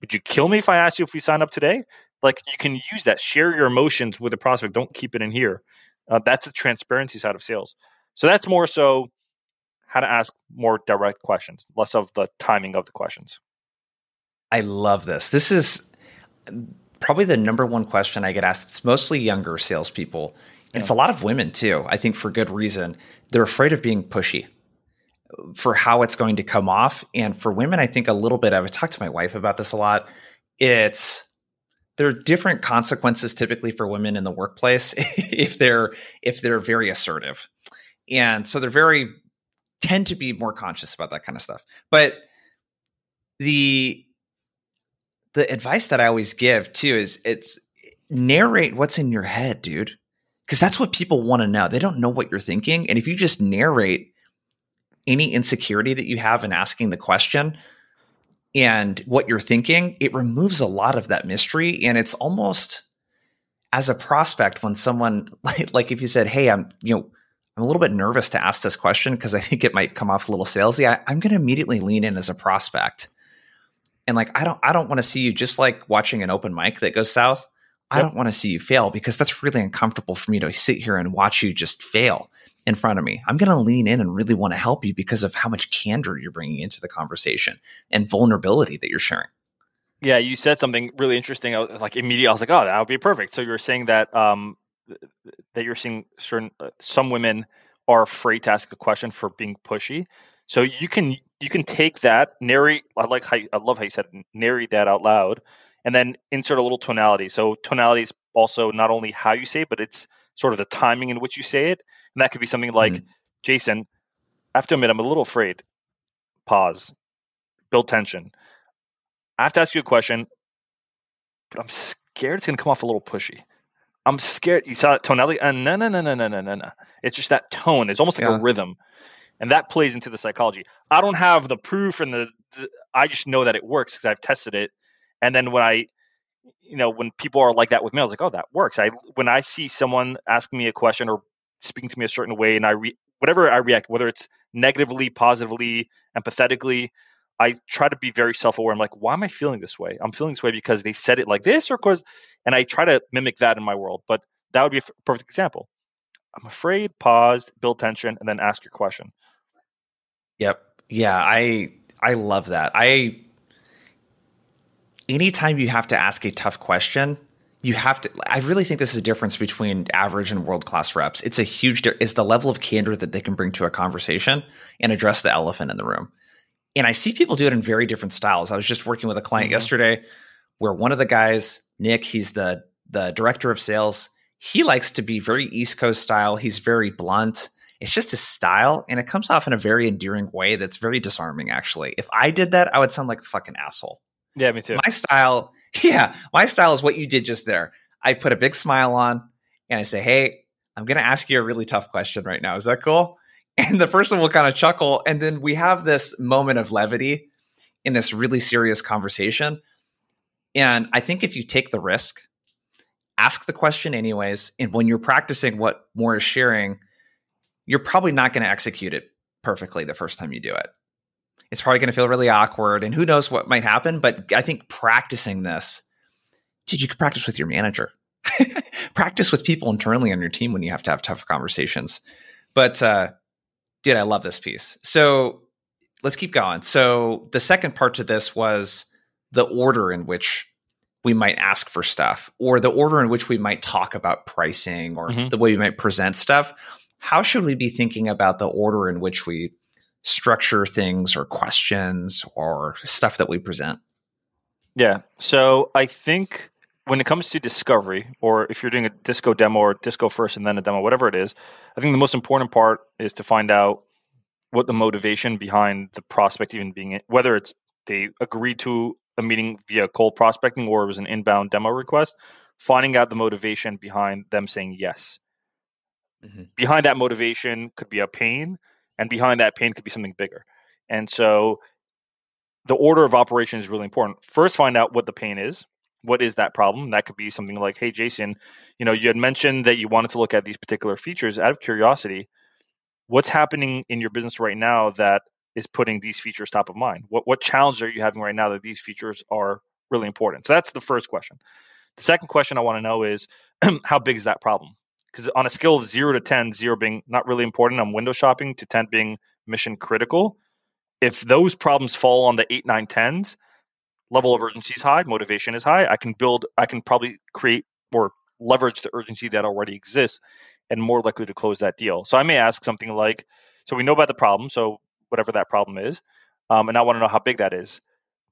Would you kill me if I asked you if we sign up today? Like you can use that, share your emotions with the prospect. Don't keep it in here. Uh, that's the transparency side of sales. So that's more so how to ask more direct questions, less of the timing of the questions. I love this. This is probably the number one question I get asked. It's mostly younger salespeople yeah. It's a lot of women too. I think for good reason. They're afraid of being pushy for how it's going to come off. And for women, I think a little bit. I've talked to my wife about this a lot. It's there are different consequences typically for women in the workplace if they're if they're very assertive, and so they're very tend to be more conscious about that kind of stuff. But the the advice that I always give too is it's narrate what's in your head, dude because that's what people want to know. They don't know what you're thinking. And if you just narrate any insecurity that you have in asking the question and what you're thinking, it removes a lot of that mystery. And it's almost as a prospect when someone like, like if you said, Hey, I'm, you know, I'm a little bit nervous to ask this question because I think it might come off a little salesy. I, I'm going to immediately lean in as a prospect. And like, I don't, I don't want to see you just like watching an open mic that goes south. I don't want to see you fail because that's really uncomfortable for me to sit here and watch you just fail. in front of me. I'm going to lean in and really want to help you because of how much candor you're bringing into the conversation and vulnerability that you're sharing. Yeah, you said something really interesting. I was, like immediately, I was like, "Oh, that would be perfect." So you're saying that um, that you're seeing certain uh, some women are afraid to ask a question for being pushy. So you can you can take that narrate. I like how you, I love how you said narrate that out loud, and then insert a little tonality. So tonality is also not only how you say it, but it's sort of the timing in which you say it. And that could be something like, mm-hmm. Jason, I have to admit, I'm a little afraid. Pause. Build tension. I have to ask you a question, but I'm scared it's going to come off a little pushy. I'm scared. You saw that tonality? Uh, no, no, no, no, no, no, no, no. It's just that tone. It's almost like yeah. a rhythm. And that plays into the psychology. I don't have the proof and the, the I just know that it works because I've tested it. And then when I, you know, when people are like that with me, I was like, oh, that works. I when I see someone asking me a question or speaking to me a certain way, and I re- whatever I react, whether it's negatively, positively, empathetically, I try to be very self aware. I'm like, why am I feeling this way? I'm feeling this way because they said it like this, or because, and I try to mimic that in my world. But that would be a f- perfect example. I'm afraid, pause, build tension, and then ask your question. Yep. Yeah, I I love that. I anytime you have to ask a tough question, you have to I really think this is a difference between average and world class reps. It's a huge it's the level of candor that they can bring to a conversation and address the elephant in the room. And I see people do it in very different styles. I was just working with a client mm-hmm. yesterday where one of the guys, Nick, he's the the director of sales. He likes to be very East Coast style. He's very blunt. It's just his style, and it comes off in a very endearing way that's very disarming, actually. If I did that, I would sound like a fucking asshole. Yeah, me too. My style, yeah, my style is what you did just there. I put a big smile on and I say, Hey, I'm going to ask you a really tough question right now. Is that cool? and the person will kind of chuckle and then we have this moment of levity in this really serious conversation and i think if you take the risk ask the question anyways and when you're practicing what Mor is sharing you're probably not going to execute it perfectly the first time you do it it's probably going to feel really awkward and who knows what might happen but i think practicing this dude you can practice with your manager practice with people internally on your team when you have to have tough conversations but uh, dude, I love this piece. So let's keep going. So the second part to this was the order in which we might ask for stuff or the order in which we might talk about pricing or mm-hmm. the way we might present stuff. How should we be thinking about the order in which we structure things or questions or stuff that we present? Yeah. So I think when it comes to discovery, or if you're doing a disco demo or disco first and then a demo, whatever it is, I think the most important part is to find out what the motivation behind the prospect even being whether it's they agreed to a meeting via cold prospecting or it was an inbound demo request, finding out the motivation behind them saying yes. Mm-hmm. Behind that motivation could be a pain, and behind that pain could be something bigger. And so the order of operation is really important. First, find out what the pain is what is that problem? That could be something like, hey, Jason, you know, you had mentioned that you wanted to look at these particular features out of curiosity. What's happening in your business right now that is putting these features top of mind? What what challenges are you having right now that these features are really important? So that's the first question. The second question I want to know is how big is that problem? Because on a scale of zero to 10, zero being not really important on window shopping to 10 being mission critical, if those problems fall on the eight, nine, tens, level of urgency is high, motivation is high, I can build, I can probably create or leverage the urgency that already exists and more likely to close that deal. So I may ask something like, so we know about the problem, so whatever that problem is, um, and I want to know how big that is.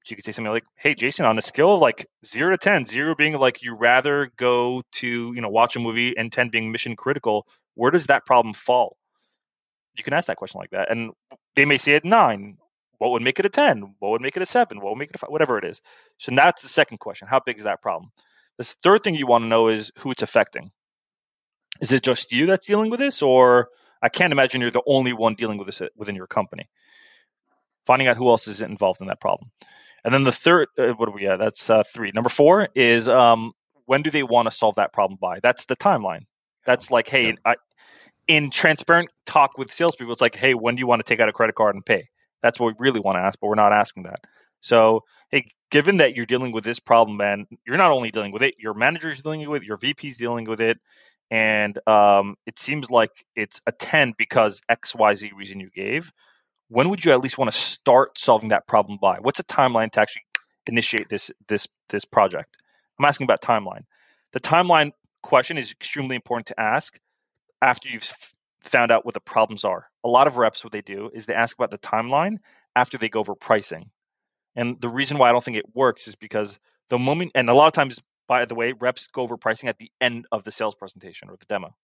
You could say something like, "Hey, Jason, on a scale of like zero to 10, zero being like you rather go to you know watch a movie, and ten being mission critical, where does that problem fall?" You can ask that question like that, and they may say at nine, what would make it a 10? What would make it a 7? What would make it a 5? Whatever it is. So that's the second question. How big is that problem? The third thing you want to know is who it's affecting. Is it just you that's dealing with this? Or I can't imagine you're the only one dealing with this uh, within your company. Finding out who else is involved in that problem. And then the third, uh, what are we at? That's uh, three. Number four is um, when do they want to solve that problem by? That's the timeline. That's like, hey, yeah. I, in transparent talk with salespeople, it's like, hey, when do you want to take out a credit card and pay? That's what we really want to ask, but we're not asking that. So, hey, given that you're dealing with this problem, man, you're not only dealing with it, your manager's dealing with it, your VP's dealing with it, and um, it seems like it's a 10 because xyz reason you gave when would you at least want to start solving that problem by? What's a timeline to actually initiate this this this project? I'm asking about timeline. The timeline question is extremely important to ask after you've found out what the problems are. A lot of reps what they do is they ask about the timeline after they go over pricing. And the reason why i don't think it works is because the moment and a lot of times by the way reps go over pricing at the end of the sales presentation or the demo.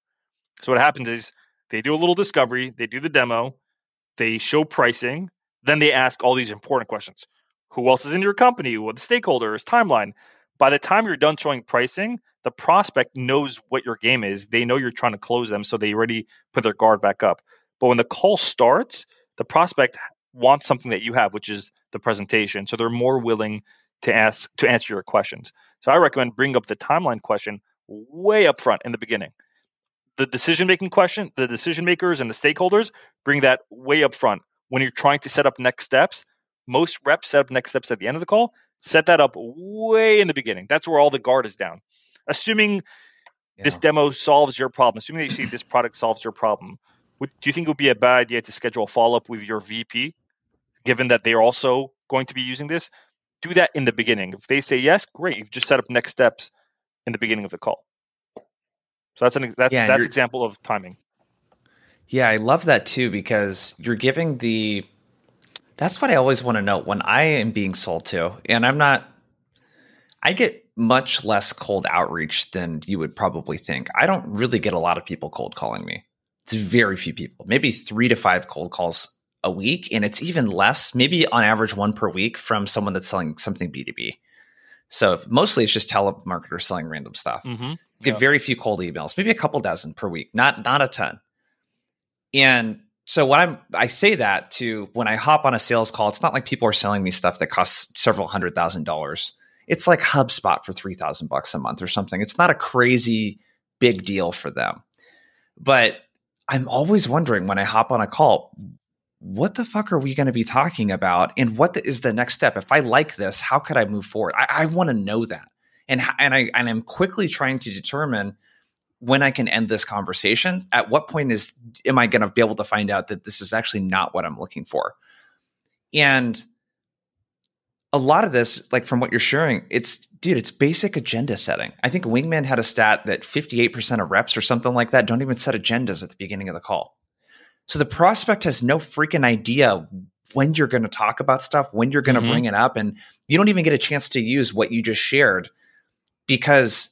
So what happens is they do a little discovery they do the demo they show pricing, then they ask all these important questions. Who else is in your company? What the stakeholders, timeline. By the time you're done showing pricing, the prospect knows what your game is. They know you're trying to close them, so they already put their guard back up. But when the call starts, the prospect wants something that you have, which is the presentation. So they're more willing to ask to answer your questions. So I recommend bring up the timeline question way up front in the beginning the decision making question, the decision makers and the stakeholders bring that way up front. When you're trying to set up next steps, most reps set up next steps at the end of the call. Set that up way in the beginning. That's where all the guard is down. Assuming yeah. this demo solves your problem, assuming that you see this product solves your problem, would, do you think it would be a bad idea to schedule a follow up with your VP, given that they're also going to be using this? Do that in the beginning. If they say yes, great. You've just set up next steps in the beginning of the call. So that's an that's yeah, that's example of timing. Yeah, I love that too because you're giving the that's what I always want to know when I am being sold to. And I'm not I get much less cold outreach than you would probably think. I don't really get a lot of people cold calling me. It's very few people. Maybe 3 to 5 cold calls a week and it's even less, maybe on average one per week from someone that's selling something B2B. So mostly it's just telemarketers selling random stuff. Mm-hmm. Get yep. very few cold emails, maybe a couple dozen per week, not not a ton. And so when I'm I say that to when I hop on a sales call, it's not like people are selling me stuff that costs several hundred thousand dollars. It's like HubSpot for three thousand bucks a month or something. It's not a crazy big deal for them. But I'm always wondering when I hop on a call, what the fuck are we going to be talking about? And what the, is the next step? If i like this how could i move forward? I, I want to know that. And and i and i'm quickly trying to determine when i can end this conversation. At what point is am i going to be able to find out that this is actually not what i'm looking for? And a lot of this like from what you're sharing it's dude it's basic agenda setting. I think wingman had a stat that 58% of reps or something like that don't even set agendas at the beginning of the call so the prospect has no freaking idea when you're going to talk about stuff, when you're going to mm-hmm. bring it up. And you don't even get a chance to use what you just shared because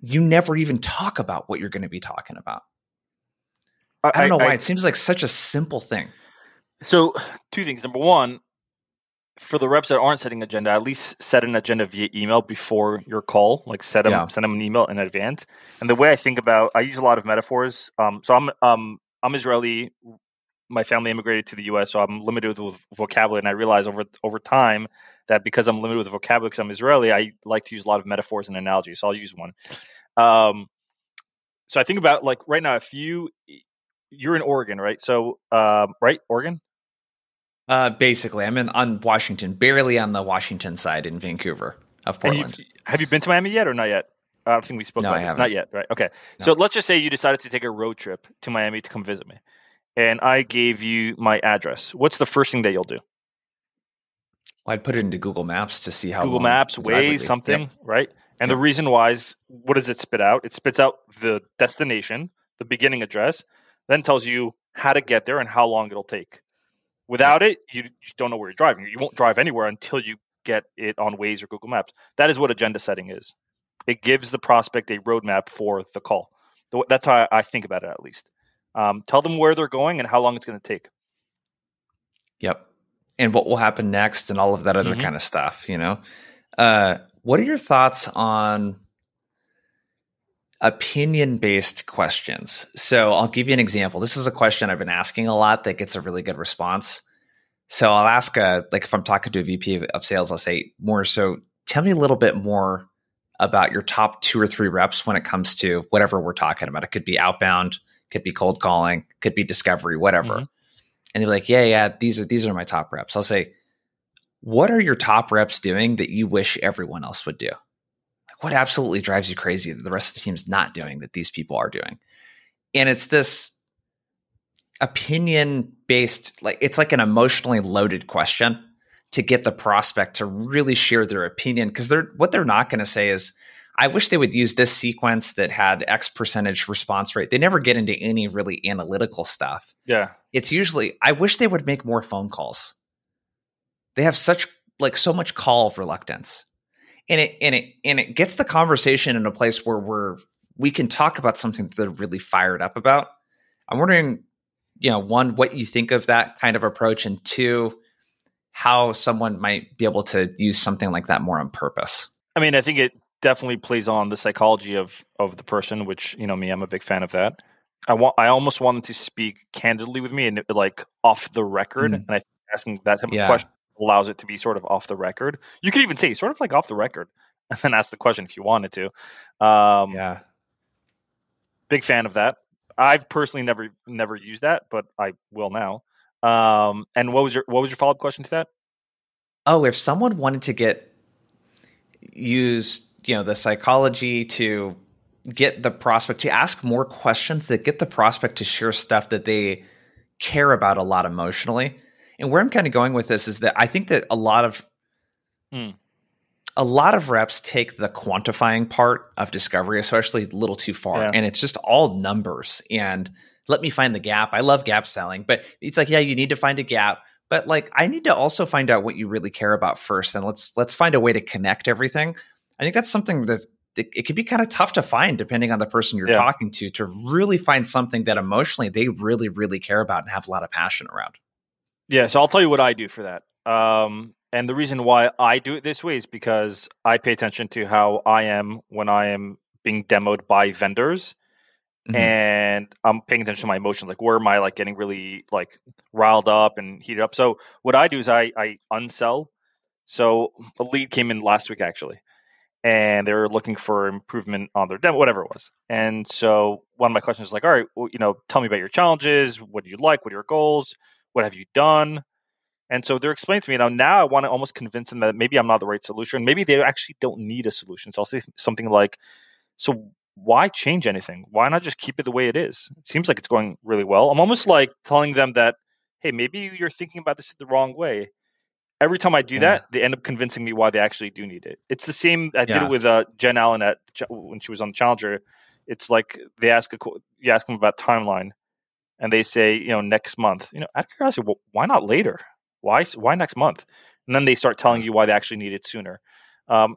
you never even talk about what you're going to be talking about. I, I don't know I, why. I, it seems like such a simple thing. So, two things. Number one, for the reps that aren't setting agenda, at least set an agenda via email before your call. Like set them, yeah. send them an email in advance. And the way I think about, I use a lot of metaphors. Um, so I'm um, I'm Israeli. My family immigrated to the U.S., so I'm limited with vocabulary. And I realize over over time that because I'm limited with vocabulary because I'm Israeli, I like to use a lot of metaphors and analogies. So I'll use one. Um, so I think about like right now, if you you're in Oregon, right? So uh, right, Oregon. Uh, basically, I'm in on Washington, barely on the Washington side in Vancouver of Portland. have you been to Miami yet, or not yet? I don't think we spoke no, about this. Not yet, right? Okay. No. So let's just say you decided to take a road trip to Miami to come visit me, and I gave you my address. What's the first thing that you'll do? Well, I'd put it into Google Maps to see how Google Maps, Waze, something, yep. right? And yep. the reason why is what does it spit out? It spits out the destination, the beginning address, then tells you how to get there and how long it'll take. Without it, you don't know where you're driving. You won't drive anywhere until you get it on Waze or Google Maps. That is what agenda setting is. It gives the prospect a roadmap for the call. That's how I think about it, at least. Um, tell them where they're going and how long it's going to take. Yep. And what will happen next and all of that other mm-hmm. kind of stuff, you know? Uh, what are your thoughts on opinion based questions? So I'll give you an example. This is a question I've been asking a lot that gets a really good response. So I'll ask, a, like, if I'm talking to a VP of, of sales, I'll say more so, tell me a little bit more about your top two or three reps when it comes to whatever we're talking about. It could be outbound, could be cold calling, could be discovery, whatever. Mm-hmm. And they're like, yeah, yeah, these are these are my top reps. I'll say, what are your top reps doing that you wish everyone else would do? Like, what absolutely drives you crazy that the rest of the team's not doing that these people are doing? And it's this opinion based, like it's like an emotionally loaded question to get the prospect to really share their opinion because they're what they're not going to say is I wish they would use this sequence that had X percentage response rate. They never get into any really analytical stuff. Yeah. It's usually I wish they would make more phone calls. They have such like so much call reluctance. And it and it and it gets the conversation in a place where we're we can talk about something that they're really fired up about. I'm wondering, you know, one, what you think of that kind of approach, and two, how someone might be able to use something like that more on purpose. I mean, I think it definitely plays on the psychology of of the person, which you know me, I'm a big fan of that. I want, I almost want them to speak candidly with me and like off the record, mm. and I think asking that type of question allows it to be sort of off the record. You could even say sort of like off the record, and then ask the question if you wanted to. Um, yeah, big fan of that. I've personally never never used that, but I will now. Um, and what was your what was your follow up question to that? Oh, if someone wanted to get use you know the psychology to get the prospect to ask more questions that get the prospect to share stuff that they care about a lot emotionally. And where I'm kind of going with this is that I think that a lot of mm. A lot of reps take the quantifying part of discovery, especially a little too far, yeah. and it's just all numbers and let me find the gap. I love gap selling, but it's like, yeah, you need to find a gap. But like I need to also find out what you really care about first. And let's let's find a way to connect everything. I think that's something that's it, it could be kind of tough to find depending on the person you're yeah. talking to to really find something that emotionally they really really care about and have a lot of passion around yeah so i'll tell you what i do for that um, and the reason why i do it this way is because i pay attention to how i am when i am being demoed by vendors mm-hmm. and i'm paying attention to my emotions like where am i like getting really like riled up and heated up so what i do is i i unsell so a lead came in last week actually and they were looking for improvement on their demo, whatever it was. And so one of my questions was like, all right, well, you know, tell me about your challenges. What do you like? What are your goals? What have you done? And so they're explaining to me now. Now I want to almost convince them that maybe I'm not the right solution. Maybe they actually don't need a solution. So I'll say something like, "So why change anything? Why not just keep it the way it is? It seems like it's going really well." I'm almost like telling them that, "Hey, maybe you're thinking about this the wrong way every time I do yeah. that, they end up convincing me why they actually do need it. It's the same. I yeah. did it with uh, Jen Allen at when she was on the Challenger. It's like they ask a you ask them about timeline, and they say you know next month. You know, out of curiosity, well, why not later? Why why next month? And then they start telling you why they actually need it sooner. Um,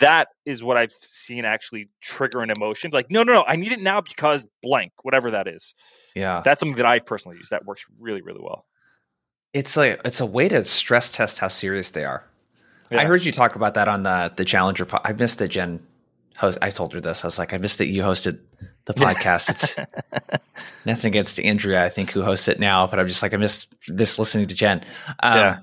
that is what I've seen actually trigger an emotion. Like, no, no, no, I need it now because blank, whatever that is. Yeah, that's something that I've personally used. That works really, really well it's like it's a way to stress test how serious they are. Yeah. I heard you talk about that on the the Challenger. Po- I missed the Jen host. I told her this. I was like, I missed that you hosted the podcast. It's nothing against Andrea, I think, who hosts it now, but I'm just like, I miss this listening to Jen. Um, yeah.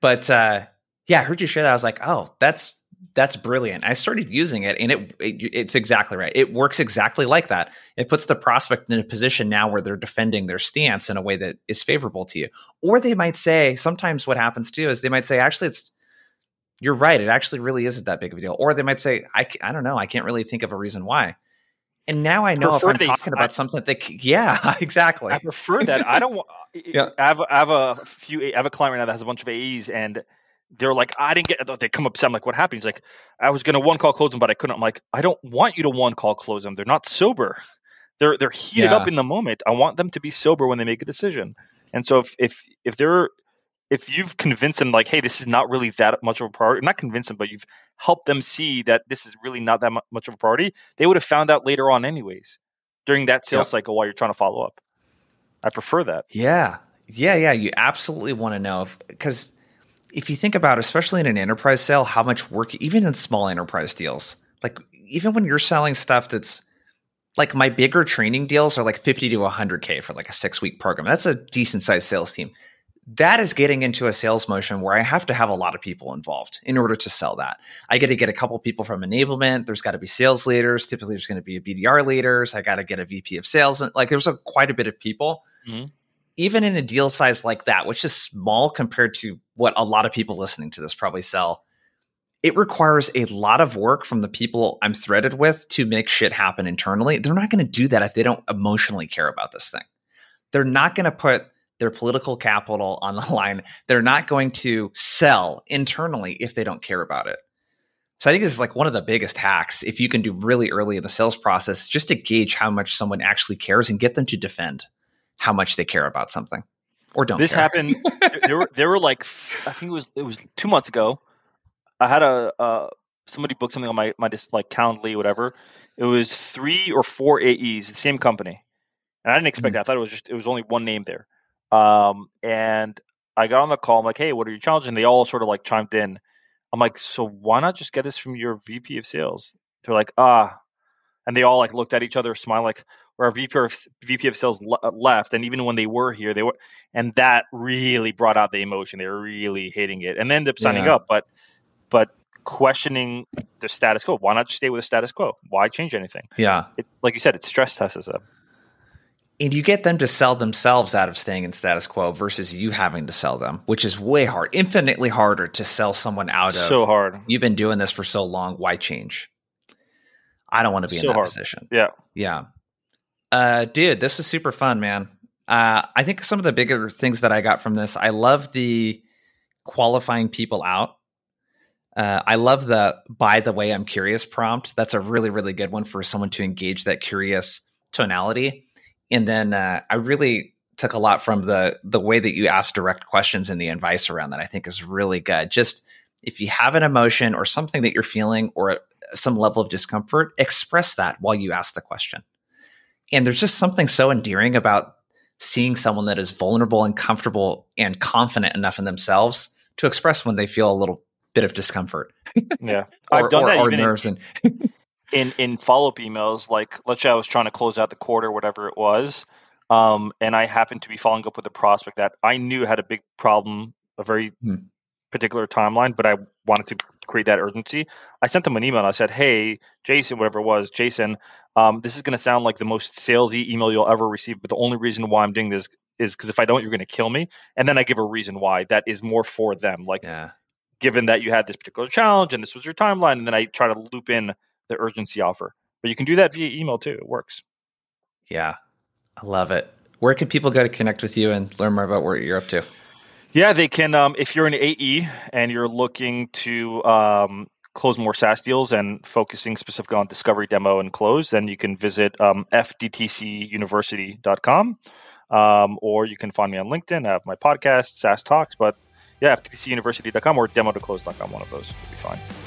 But uh, yeah, I heard you share that. I was like, oh, that's that's brilliant. I started using it, and it, it, it's exactly right. It works exactly like that. It puts the prospect in a position now where they're defending their stance in a way that is favorable to you. Or they might say, sometimes what happens too is they might say, actually, it's you're right. It actually really isn't that big of a deal. Or they might say, I, I don't know. I can't really think of a reason why. And now I know if I'm talking about something that, yeah, exactly. I prefer that. I don't want. yeah. I have, I have a few. I have a client right now that has a bunch of AEs, and they're like, I didn't get. They come up to I'm like, what happened? He's like, I was gonna one call close them, but I couldn't. I'm like, I don't want you to one call close them. They're not sober. They're they're heated yeah. up in the moment. I want them to be sober when they make a decision. And so if if if they're if you've convinced them like, hey, this is not really that much of a priority, not convinced them, but you've helped them see that this is really not that much of a priority, they would have found out later on anyways during that sales yep. cycle while you're trying to follow up. I prefer that. Yeah. Yeah, yeah. You absolutely want to know because if you think about, especially in an enterprise sale, how much work, even in small enterprise deals, like even when you're selling stuff that's like my bigger training deals are like 50 to 100K for like a six week program. That's a decent sized sales team. That is getting into a sales motion where I have to have a lot of people involved in order to sell that. I got to get a couple people from enablement. There's got to be sales leaders. Typically, there's going to be a BDR leaders. I got to get a VP of sales. Like there's a, quite a bit of people. Mm-hmm even in a deal size like that, which is small compared to what a lot of people listening to this probably sell, it requires a lot of work from the people I'm threaded with to make shit happen internally. They're not going to do that if they don't emotionally care about this thing. They're not going to put their political capital on the line. They're not going to sell internally if they don't care about it. So I think this is like one of the biggest hacks if you can do really early in the sales process just to gauge how much someone actually cares and get them to defend how much they care about something or don't. This care. happened. there were there were like I think it was it was two months ago. I had a uh, somebody booked something on my my just like Calendly whatever. It was three or four AEs, the same company, and I didn't expect mm-hmm. that. I thought it was just it was only one name there. Um, and I got on the call. I'm like, hey, what are your challenges? And they all sort of like chimed in. I'm like, so why not just get this from your VP of sales? They're like, ah, and they all like looked at each other, smiled like, where our VP of, VP of sales le- uh, left, and even when they were here, they were, and that really brought out the emotion. They were really hating it, and they ended up signing yeah. up. But, but questioning the status quo. Why not just stay with the status quo? Why change anything? Yeah, it, like you said, it stress tests them and you get them to sell themselves out of staying in status quo versus you having to sell them, which is way hard, infinitely harder to sell someone out of. So hard. You've been doing this for so long. Why change? I don't want to be so in that hard. position. Yeah. Yeah. Uh, dude, this is super fun, man. Uh, I think some of the bigger things that I got from this, I love the qualifying people out. Uh, I love the by the way, I'm curious prompt. That's a really, really good one for someone to engage that curious tonality and then uh, I really took a lot from the the way that you ask direct questions and the advice around that. I think is really good. Just if you have an emotion or something that you're feeling or some level of discomfort, express that while you ask the question. And there's just something so endearing about seeing someone that is vulnerable and comfortable and confident enough in themselves to express when they feel a little bit of discomfort. Yeah, or, I've done or, that. Or nerves in, and in in follow up emails, like let's say I was trying to close out the quarter, whatever it was, um, and I happened to be following up with a prospect that I knew had a big problem, a very hmm. particular timeline, but I wanted to create that urgency. I sent them an email. and I said, "Hey, Jason, whatever it was, Jason, um, this is going to sound like the most salesy email you'll ever receive, but the only reason why I'm doing this is because if I don't, you're going to kill me." And then I give a reason why that is more for them, like. Yeah. Given that you had this particular challenge and this was your timeline, and then I try to loop in the urgency offer. But you can do that via email too. It works. Yeah, I love it. Where can people go to connect with you and learn more about what you're up to? Yeah, they can. Um, if you're an AE and you're looking to um, close more SaaS deals and focusing specifically on discovery, demo, and close, then you can visit um, fdtcuniversity.com um, or you can find me on LinkedIn. I have my podcast, SaaS Talks. But yeah, fdtcuniversity.com or demo to close.com. One of those would be fine.